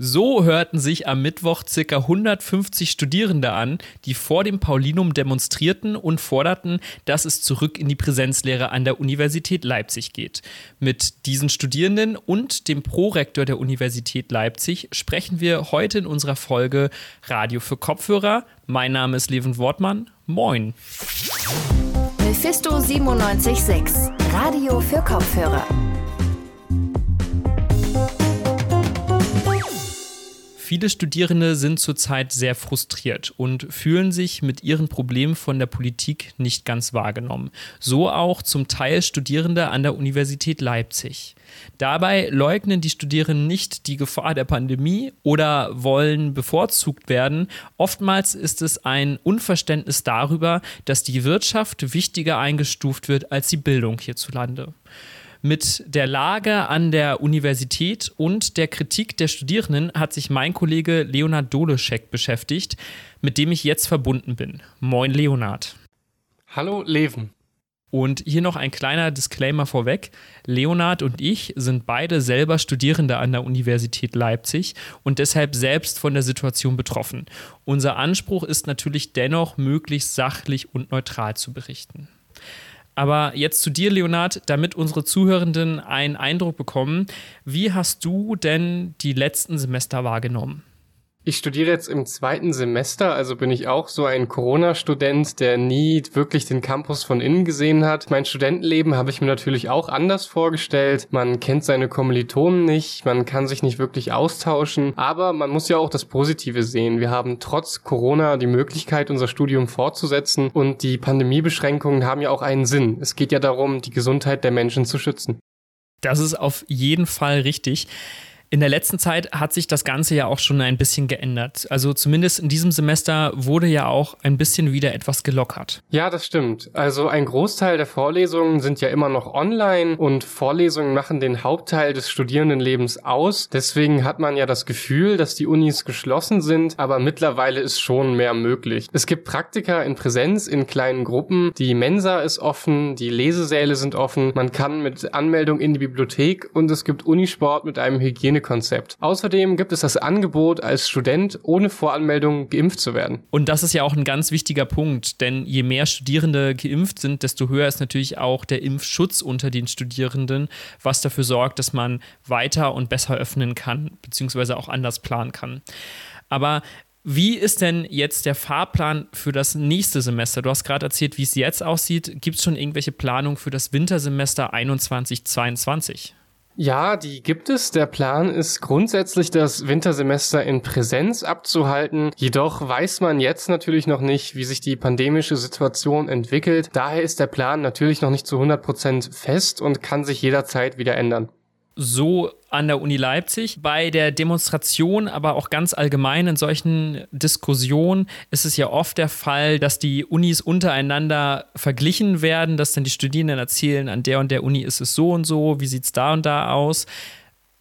So hörten sich am Mittwoch ca. 150 Studierende an, die vor dem Paulinum demonstrierten und forderten, dass es zurück in die Präsenzlehre an der Universität Leipzig geht. Mit diesen Studierenden und dem Prorektor der Universität Leipzig sprechen wir heute in unserer Folge Radio für Kopfhörer. Mein Name ist Leven Wortmann. Moin. Mephisto 976, Radio für Kopfhörer. Viele Studierende sind zurzeit sehr frustriert und fühlen sich mit ihren Problemen von der Politik nicht ganz wahrgenommen. So auch zum Teil Studierende an der Universität Leipzig. Dabei leugnen die Studierenden nicht die Gefahr der Pandemie oder wollen bevorzugt werden. Oftmals ist es ein Unverständnis darüber, dass die Wirtschaft wichtiger eingestuft wird als die Bildung hierzulande mit der Lage an der Universität und der Kritik der Studierenden hat sich mein Kollege Leonard Doleschek beschäftigt, mit dem ich jetzt verbunden bin. Moin, Leonard. Hallo, Leven. Und hier noch ein kleiner Disclaimer vorweg. Leonard und ich sind beide selber Studierende an der Universität Leipzig und deshalb selbst von der Situation betroffen. Unser Anspruch ist natürlich dennoch, möglichst sachlich und neutral zu berichten. Aber jetzt zu dir, Leonard, damit unsere Zuhörenden einen Eindruck bekommen. Wie hast du denn die letzten Semester wahrgenommen? Ich studiere jetzt im zweiten Semester, also bin ich auch so ein Corona-Student, der nie wirklich den Campus von innen gesehen hat. Mein Studentenleben habe ich mir natürlich auch anders vorgestellt. Man kennt seine Kommilitonen nicht, man kann sich nicht wirklich austauschen, aber man muss ja auch das Positive sehen. Wir haben trotz Corona die Möglichkeit, unser Studium fortzusetzen und die Pandemiebeschränkungen haben ja auch einen Sinn. Es geht ja darum, die Gesundheit der Menschen zu schützen. Das ist auf jeden Fall richtig. In der letzten Zeit hat sich das Ganze ja auch schon ein bisschen geändert. Also zumindest in diesem Semester wurde ja auch ein bisschen wieder etwas gelockert. Ja, das stimmt. Also ein Großteil der Vorlesungen sind ja immer noch online und Vorlesungen machen den Hauptteil des Studierendenlebens aus. Deswegen hat man ja das Gefühl, dass die Unis geschlossen sind, aber mittlerweile ist schon mehr möglich. Es gibt Praktika in Präsenz in kleinen Gruppen. Die Mensa ist offen, die Lesesäle sind offen. Man kann mit Anmeldung in die Bibliothek und es gibt Unisport mit einem Hygiene Hygienekonzept. Außerdem gibt es das Angebot, als Student ohne Voranmeldung geimpft zu werden. Und das ist ja auch ein ganz wichtiger Punkt, denn je mehr Studierende geimpft sind, desto höher ist natürlich auch der Impfschutz unter den Studierenden, was dafür sorgt, dass man weiter und besser öffnen kann, beziehungsweise auch anders planen kann. Aber wie ist denn jetzt der Fahrplan für das nächste Semester? Du hast gerade erzählt, wie es jetzt aussieht. Gibt es schon irgendwelche Planungen für das Wintersemester 21-22? Ja, die gibt es. Der Plan ist grundsätzlich, das Wintersemester in Präsenz abzuhalten. Jedoch weiß man jetzt natürlich noch nicht, wie sich die pandemische Situation entwickelt. Daher ist der Plan natürlich noch nicht zu 100 Prozent fest und kann sich jederzeit wieder ändern so an der Uni Leipzig. Bei der Demonstration, aber auch ganz allgemein in solchen Diskussionen ist es ja oft der Fall, dass die Unis untereinander verglichen werden, dass dann die Studierenden erzählen, an der und der Uni ist es so und so, wie sieht es da und da aus.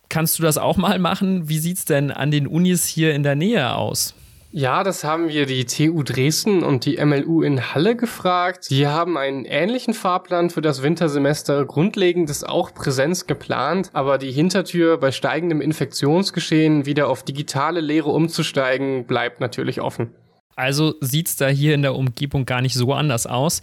Kannst du das auch mal machen? Wie sieht es denn an den Unis hier in der Nähe aus? Ja, das haben wir die TU Dresden und die MLU in Halle gefragt. Die haben einen ähnlichen Fahrplan für das Wintersemester. Grundlegend ist auch Präsenz geplant, aber die Hintertür bei steigendem Infektionsgeschehen wieder auf digitale Lehre umzusteigen, bleibt natürlich offen. Also sieht's da hier in der Umgebung gar nicht so anders aus.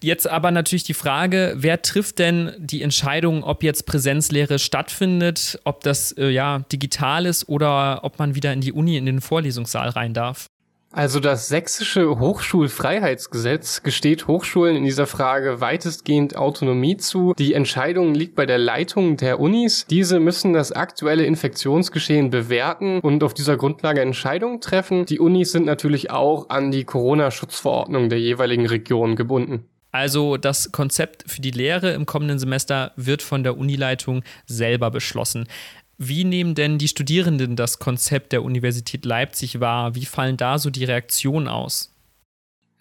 Jetzt aber natürlich die Frage, wer trifft denn die Entscheidung, ob jetzt Präsenzlehre stattfindet, ob das äh, ja digital ist oder ob man wieder in die Uni in den Vorlesungssaal rein darf? Also das sächsische Hochschulfreiheitsgesetz gesteht Hochschulen in dieser Frage weitestgehend Autonomie zu. Die Entscheidung liegt bei der Leitung der Unis. Diese müssen das aktuelle Infektionsgeschehen bewerten und auf dieser Grundlage Entscheidungen treffen. Die Unis sind natürlich auch an die Corona-Schutzverordnung der jeweiligen Region gebunden. Also das Konzept für die Lehre im kommenden Semester wird von der Unileitung selber beschlossen. Wie nehmen denn die Studierenden das Konzept der Universität Leipzig wahr? Wie fallen da so die Reaktionen aus?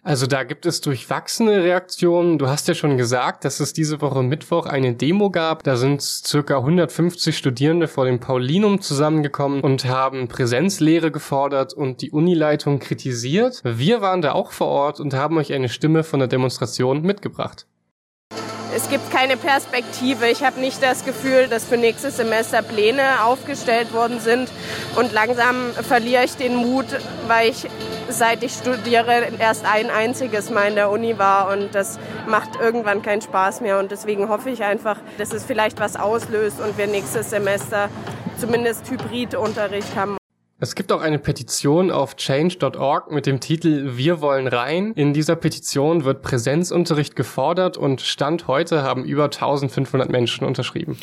Also da gibt es durchwachsene Reaktionen. Du hast ja schon gesagt, dass es diese Woche Mittwoch eine Demo gab. Da sind circa 150 Studierende vor dem Paulinum zusammengekommen und haben Präsenzlehre gefordert und die Unileitung kritisiert. Wir waren da auch vor Ort und haben euch eine Stimme von der Demonstration mitgebracht. es gibt keine Perspektive. Ich habe nicht das Gefühl, dass für nächstes Semester Pläne aufgestellt worden sind. Und langsam verliere ich den Mut, weil ich seit ich studiere erst ein einziges Mal in der Uni war und das macht irgendwann keinen Spaß mehr. Und deswegen hoffe ich einfach, dass es vielleicht was auslöst und wir nächstes Semester zumindest Hybridunterricht haben. Es gibt auch eine Petition auf change.org mit dem Titel Wir wollen rein. In dieser Petition wird Präsenzunterricht gefordert und Stand heute haben über 1500 Menschen unterschrieben.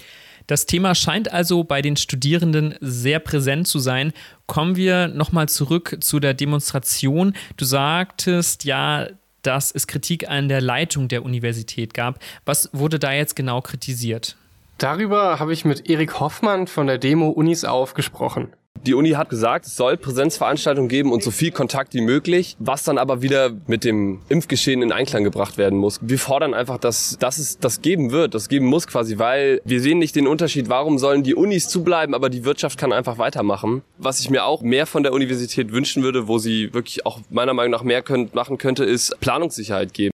Das Thema scheint also bei den Studierenden sehr präsent zu sein. Kommen wir nochmal zurück zu der Demonstration. Du sagtest ja, dass es Kritik an der Leitung der Universität gab. Was wurde da jetzt genau kritisiert? Darüber habe ich mit Erik Hoffmann von der Demo Unis aufgesprochen. Die Uni hat gesagt, es soll Präsenzveranstaltungen geben und so viel Kontakt wie möglich, was dann aber wieder mit dem Impfgeschehen in Einklang gebracht werden muss. Wir fordern einfach, dass, dass es das geben wird, das geben muss quasi, weil wir sehen nicht den Unterschied, warum sollen die Unis zubleiben, aber die Wirtschaft kann einfach weitermachen. Was ich mir auch mehr von der Universität wünschen würde, wo sie wirklich auch meiner Meinung nach mehr könnt, machen könnte, ist Planungssicherheit geben.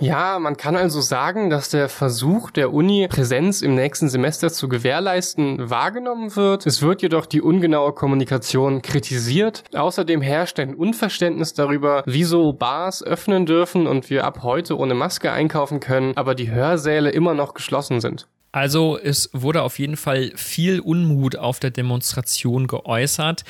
Ja, man kann also sagen, dass der Versuch der Uni, Präsenz im nächsten Semester zu gewährleisten, wahrgenommen wird. Es wird jedoch die ungenaue Kommunikation kritisiert. Außerdem herrscht ein Unverständnis darüber, wieso Bars öffnen dürfen und wir ab heute ohne Maske einkaufen können, aber die Hörsäle immer noch geschlossen sind. Also es wurde auf jeden Fall viel Unmut auf der Demonstration geäußert.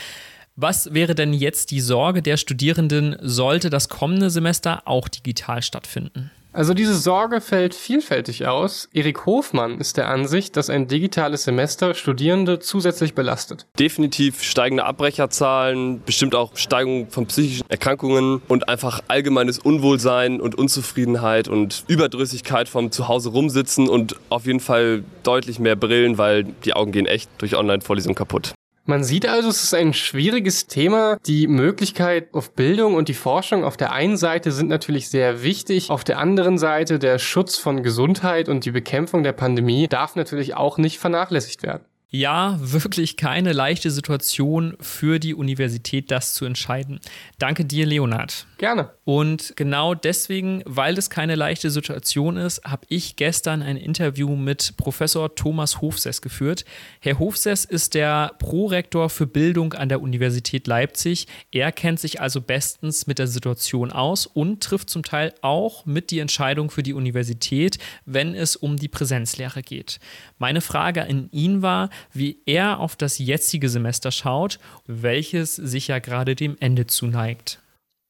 Was wäre denn jetzt die Sorge der Studierenden, sollte das kommende Semester auch digital stattfinden? Also diese Sorge fällt vielfältig aus. Erik Hofmann ist der Ansicht, dass ein digitales Semester Studierende zusätzlich belastet. Definitiv steigende Abbrecherzahlen, bestimmt auch Steigung von psychischen Erkrankungen und einfach allgemeines Unwohlsein und Unzufriedenheit und Überdrüssigkeit vom Zuhause rumsitzen und auf jeden Fall deutlich mehr Brillen, weil die Augen gehen echt durch Online-Vorlesungen kaputt. Man sieht also, es ist ein schwieriges Thema. Die Möglichkeit auf Bildung und die Forschung auf der einen Seite sind natürlich sehr wichtig. Auf der anderen Seite der Schutz von Gesundheit und die Bekämpfung der Pandemie darf natürlich auch nicht vernachlässigt werden. Ja, wirklich keine leichte Situation für die Universität, das zu entscheiden. Danke dir, Leonard. Gerne. Und genau deswegen, weil es keine leichte Situation ist, habe ich gestern ein Interview mit Professor Thomas Hofsess geführt. Herr Hofsess ist der Prorektor für Bildung an der Universität Leipzig. Er kennt sich also bestens mit der Situation aus und trifft zum Teil auch mit die Entscheidung für die Universität, wenn es um die Präsenzlehre geht. Meine Frage an ihn war, wie er auf das jetzige Semester schaut, welches sich ja gerade dem Ende zuneigt.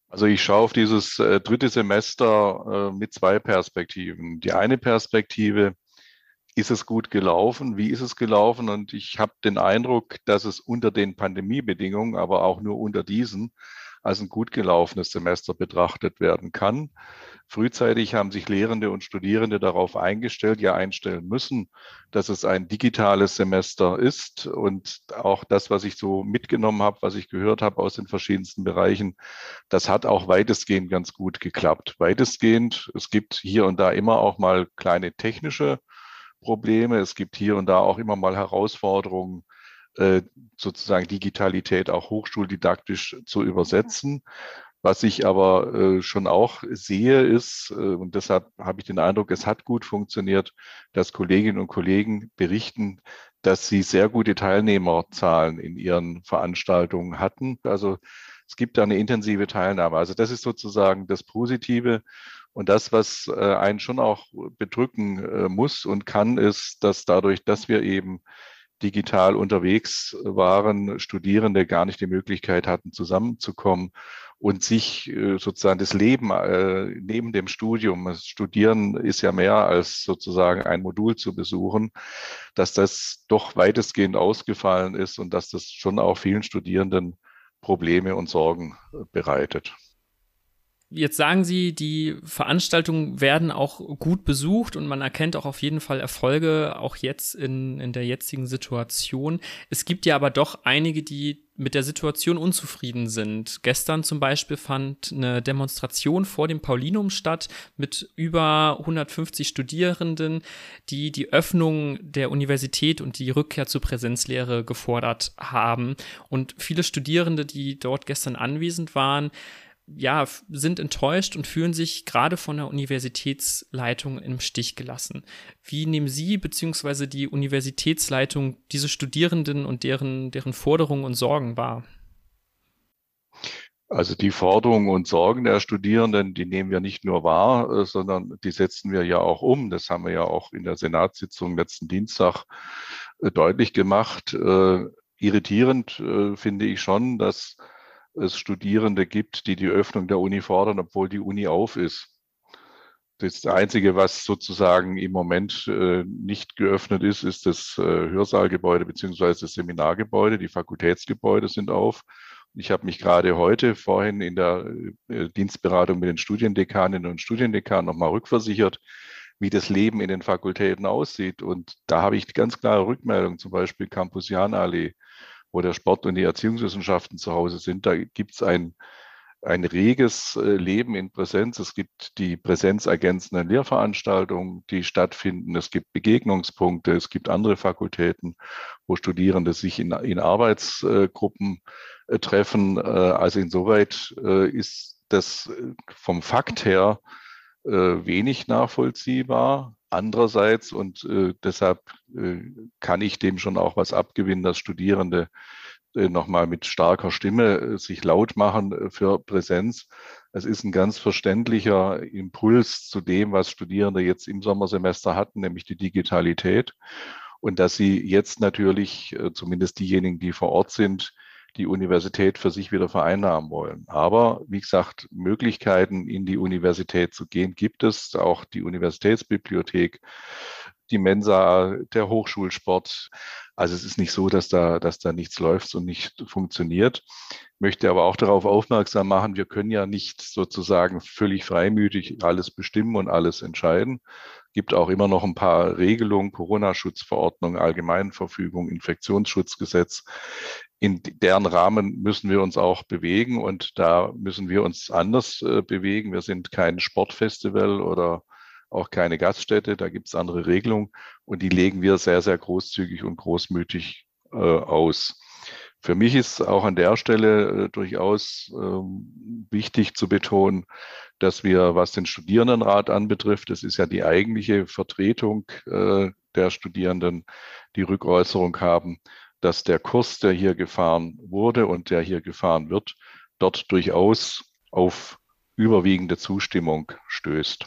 Also ich schaue auf dieses äh, dritte Semester äh, mit zwei Perspektiven. Die eine Perspektive, ist es gut gelaufen? Wie ist es gelaufen? Und ich habe den Eindruck, dass es unter den Pandemiebedingungen, aber auch nur unter diesen, als ein gut gelaufenes Semester betrachtet werden kann. Frühzeitig haben sich Lehrende und Studierende darauf eingestellt, ja einstellen müssen, dass es ein digitales Semester ist. Und auch das, was ich so mitgenommen habe, was ich gehört habe aus den verschiedensten Bereichen, das hat auch weitestgehend ganz gut geklappt. Weitestgehend, es gibt hier und da immer auch mal kleine technische Probleme. Es gibt hier und da auch immer mal Herausforderungen, äh, sozusagen Digitalität auch hochschuldidaktisch zu übersetzen. Was ich aber äh, schon auch sehe, ist, äh, und deshalb habe ich den Eindruck, es hat gut funktioniert, dass Kolleginnen und Kollegen berichten, dass sie sehr gute Teilnehmerzahlen in ihren Veranstaltungen hatten. Also es gibt da eine intensive Teilnahme. Also das ist sozusagen das Positive. Und das, was äh, einen schon auch bedrücken äh, muss und kann, ist, dass dadurch, dass wir eben digital unterwegs waren, Studierende gar nicht die Möglichkeit hatten, zusammenzukommen und sich äh, sozusagen das Leben äh, neben dem Studium, das Studieren ist ja mehr als sozusagen ein Modul zu besuchen, dass das doch weitestgehend ausgefallen ist und dass das schon auch vielen Studierenden Probleme und Sorgen äh, bereitet. Jetzt sagen Sie, die Veranstaltungen werden auch gut besucht und man erkennt auch auf jeden Fall Erfolge, auch jetzt in, in der jetzigen Situation. Es gibt ja aber doch einige, die mit der Situation unzufrieden sind. Gestern zum Beispiel fand eine Demonstration vor dem Paulinum statt mit über 150 Studierenden, die die Öffnung der Universität und die Rückkehr zur Präsenzlehre gefordert haben. Und viele Studierende, die dort gestern anwesend waren, ja, sind enttäuscht und fühlen sich gerade von der Universitätsleitung im Stich gelassen. Wie nehmen Sie bzw. die Universitätsleitung diese Studierenden und deren, deren Forderungen und Sorgen wahr? Also die Forderungen und Sorgen der Studierenden, die nehmen wir nicht nur wahr, äh, sondern die setzen wir ja auch um. Das haben wir ja auch in der Senatssitzung letzten Dienstag äh, deutlich gemacht. Äh, irritierend finde ich schon, dass es Studierende gibt, die die Öffnung der Uni fordern, obwohl die Uni auf ist. Das Einzige, was sozusagen im Moment äh, nicht geöffnet ist, ist das äh, Hörsaalgebäude beziehungsweise das Seminargebäude. Die Fakultätsgebäude sind auf. Ich habe mich gerade heute vorhin in der äh, Dienstberatung mit den Studiendekaninnen und Studiendekanen nochmal rückversichert, wie das Leben in den Fakultäten aussieht. Und da habe ich ganz klare Rückmeldungen, zum Beispiel Campusianallee wo der Sport und die Erziehungswissenschaften zu Hause sind. Da gibt es ein, ein reges äh, Leben in Präsenz. Es gibt die präsenzergänzenden Lehrveranstaltungen, die stattfinden. Es gibt Begegnungspunkte. Es gibt andere Fakultäten, wo Studierende sich in, in Arbeitsgruppen äh, treffen. Äh, also insoweit ist das vom Fakt her wenig nachvollziehbar. Andererseits, und äh, deshalb äh, kann ich dem schon auch was abgewinnen, dass Studierende äh, nochmal mit starker Stimme äh, sich laut machen äh, für Präsenz. Es ist ein ganz verständlicher Impuls zu dem, was Studierende jetzt im Sommersemester hatten, nämlich die Digitalität. Und dass sie jetzt natürlich, äh, zumindest diejenigen, die vor Ort sind, die Universität für sich wieder vereinnahmen wollen. Aber wie gesagt, Möglichkeiten in die Universität zu gehen gibt es. Auch die Universitätsbibliothek, die Mensa, der Hochschulsport. Also es ist nicht so, dass da, dass da nichts läuft und nicht funktioniert. Möchte aber auch darauf aufmerksam machen, wir können ja nicht sozusagen völlig freimütig alles bestimmen und alles entscheiden. Gibt auch immer noch ein paar Regelungen, Corona-Schutzverordnung, Allgemeinverfügung, Infektionsschutzgesetz, in deren Rahmen müssen wir uns auch bewegen und da müssen wir uns anders äh, bewegen. Wir sind kein Sportfestival oder auch keine Gaststätte, da gibt es andere Regelungen und die legen wir sehr, sehr großzügig und großmütig äh, aus. Für mich ist auch an der Stelle äh, durchaus ähm, wichtig zu betonen, dass wir, was den Studierendenrat anbetrifft, das ist ja die eigentliche Vertretung äh, der Studierenden, die Rückäußerung haben, dass der Kurs, der hier gefahren wurde und der hier gefahren wird, dort durchaus auf überwiegende Zustimmung stößt.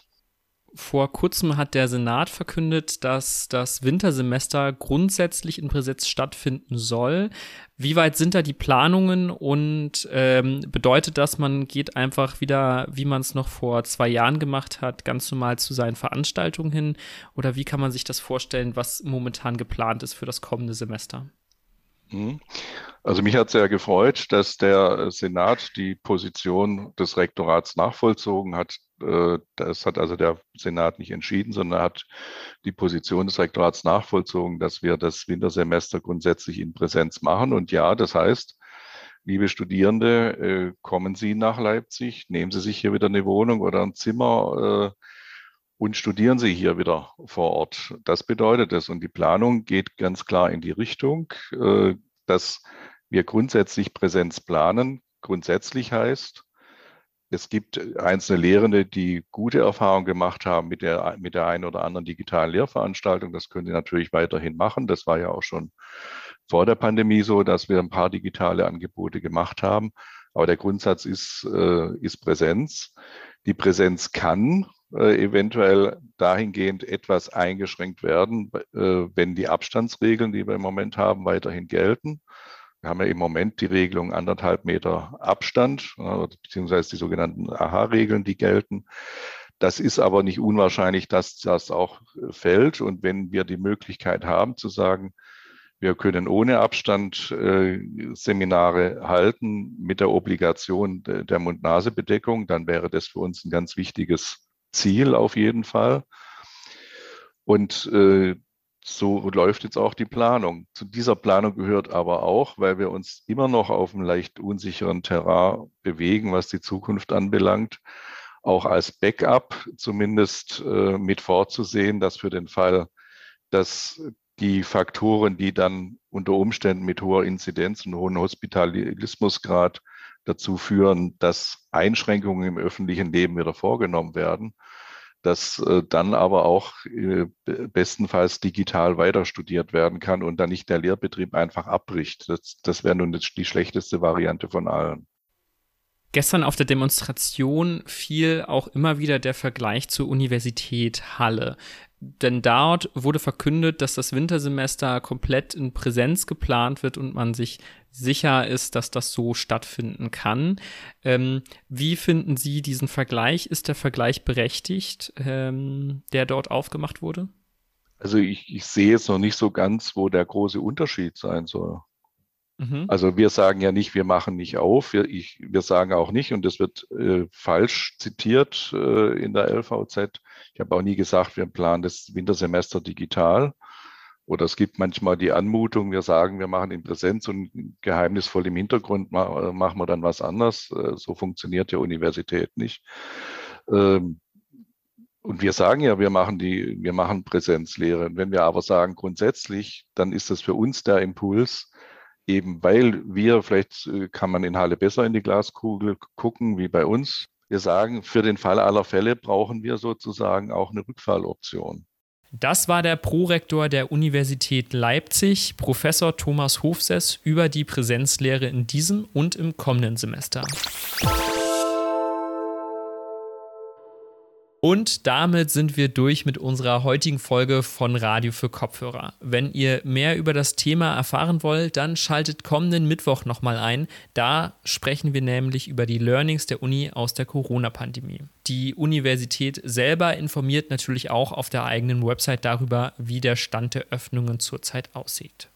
Vor kurzem hat der Senat verkündet, dass das Wintersemester grundsätzlich in Präsenz stattfinden soll. Wie weit sind da die Planungen und ähm, bedeutet das, man geht einfach wieder, wie man es noch vor zwei Jahren gemacht hat, ganz normal zu seinen Veranstaltungen hin? Oder wie kann man sich das vorstellen, was momentan geplant ist für das kommende Semester? Mhm. Also mich hat sehr gefreut, dass der Senat die Position des Rektorats nachvollzogen hat. Äh, das hat also der Senat nicht entschieden, sondern hat die Position des Rektorats nachvollzogen, dass wir das Wintersemester grundsätzlich in Präsenz machen. Und ja, das heißt, liebe Studierende, äh, kommen Sie nach Leipzig, nehmen Sie sich hier wieder eine Wohnung oder ein Zimmer äh, und studieren Sie hier wieder vor Ort. Das bedeutet es. Und die Planung geht ganz klar in die Richtung, äh, dass wir grundsätzlich Präsenz planen. Grundsätzlich heißt, es gibt einzelne Lehrende, die gute Erfahrungen gemacht haben mit der, mit der einen oder anderen digitalen Lehrveranstaltung. Das können sie natürlich weiterhin machen. Das war ja auch schon vor der Pandemie so, dass wir ein paar digitale Angebote gemacht haben. Aber der Grundsatz ist, äh, ist Präsenz. Die Präsenz kann äh, eventuell dahingehend etwas eingeschränkt werden, äh, wenn die Abstandsregeln, die wir im Moment haben, weiterhin gelten. Wir haben ja im Moment die Regelung anderthalb Meter Abstand, äh, beziehungsweise die sogenannten AHA-Regeln, die gelten. Das ist aber nicht unwahrscheinlich, dass das auch fällt. Und wenn wir die Möglichkeit haben zu sagen, wir können ohne Abstand Seminare halten mit der Obligation der Mund-Nase-Bedeckung, dann wäre das für uns ein ganz wichtiges Ziel auf jeden Fall. Und äh, so läuft jetzt auch die Planung. Zu dieser Planung gehört aber auch, weil wir uns immer noch auf einem leicht unsicheren Terrain bewegen, was die Zukunft anbelangt, auch als Backup zumindest äh, mit vorzusehen, dass für den Fall, dass die Faktoren, die dann unter Umständen mit hoher Inzidenz und hohem Hospitalismusgrad dazu führen, dass Einschränkungen im öffentlichen Leben wieder vorgenommen werden, dass äh, dann aber auch äh, bestenfalls digital weiter studiert werden kann und dann nicht der Lehrbetrieb einfach abbricht. Das, das wäre nun die schlechteste Variante von allen. Gestern auf der Demonstration fiel auch immer wieder der Vergleich zur Universität Halle. Denn dort wurde verkündet, dass das Wintersemester komplett in Präsenz geplant wird und man sich sicher ist, dass das so stattfinden kann. Ähm, wie finden Sie diesen Vergleich? Ist der Vergleich berechtigt, ähm, der dort aufgemacht wurde? Also ich, ich sehe jetzt noch nicht so ganz, wo der große Unterschied sein soll. Mhm. Also wir sagen ja nicht, wir machen nicht auf. Wir, ich, wir sagen auch nicht, und das wird äh, falsch zitiert äh, in der LVZ, ich habe auch nie gesagt, wir planen das Wintersemester digital. Oder es gibt manchmal die Anmutung, wir sagen, wir machen in Präsenz und geheimnisvoll im Hintergrund machen wir dann was anderes. Äh, so funktioniert ja Universität nicht. Ähm, und wir sagen ja, wir machen die, wir machen Präsenzlehre. Wenn wir aber sagen grundsätzlich, dann ist das für uns der Impuls, eben weil wir, vielleicht äh, kann man in Halle besser in die Glaskugel gucken wie bei uns, wir sagen, für den Fall aller Fälle brauchen wir sozusagen auch eine Rückfalloption. Das war der Prorektor der Universität Leipzig, Professor Thomas Hofsess, über die Präsenzlehre in diesem und im kommenden Semester. Und damit sind wir durch mit unserer heutigen Folge von Radio für Kopfhörer. Wenn ihr mehr über das Thema erfahren wollt, dann schaltet kommenden Mittwoch nochmal ein. Da sprechen wir nämlich über die Learnings der Uni aus der Corona-Pandemie. Die Universität selber informiert natürlich auch auf der eigenen Website darüber, wie der Stand der Öffnungen zurzeit aussieht.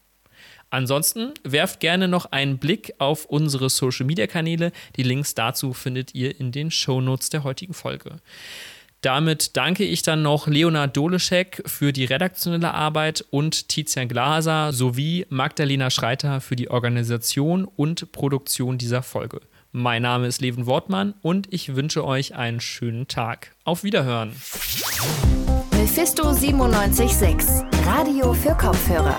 Ansonsten werft gerne noch einen Blick auf unsere Social Media Kanäle. Die Links dazu findet ihr in den Shownotes der heutigen Folge. Damit danke ich dann noch Leonard Doleschek für die redaktionelle Arbeit und Tizian Glaser sowie Magdalena Schreiter für die Organisation und Produktion dieser Folge. Mein Name ist Leven Wortmann und ich wünsche euch einen schönen Tag. Auf Wiederhören. Mephisto 976, Radio für Kopfhörer.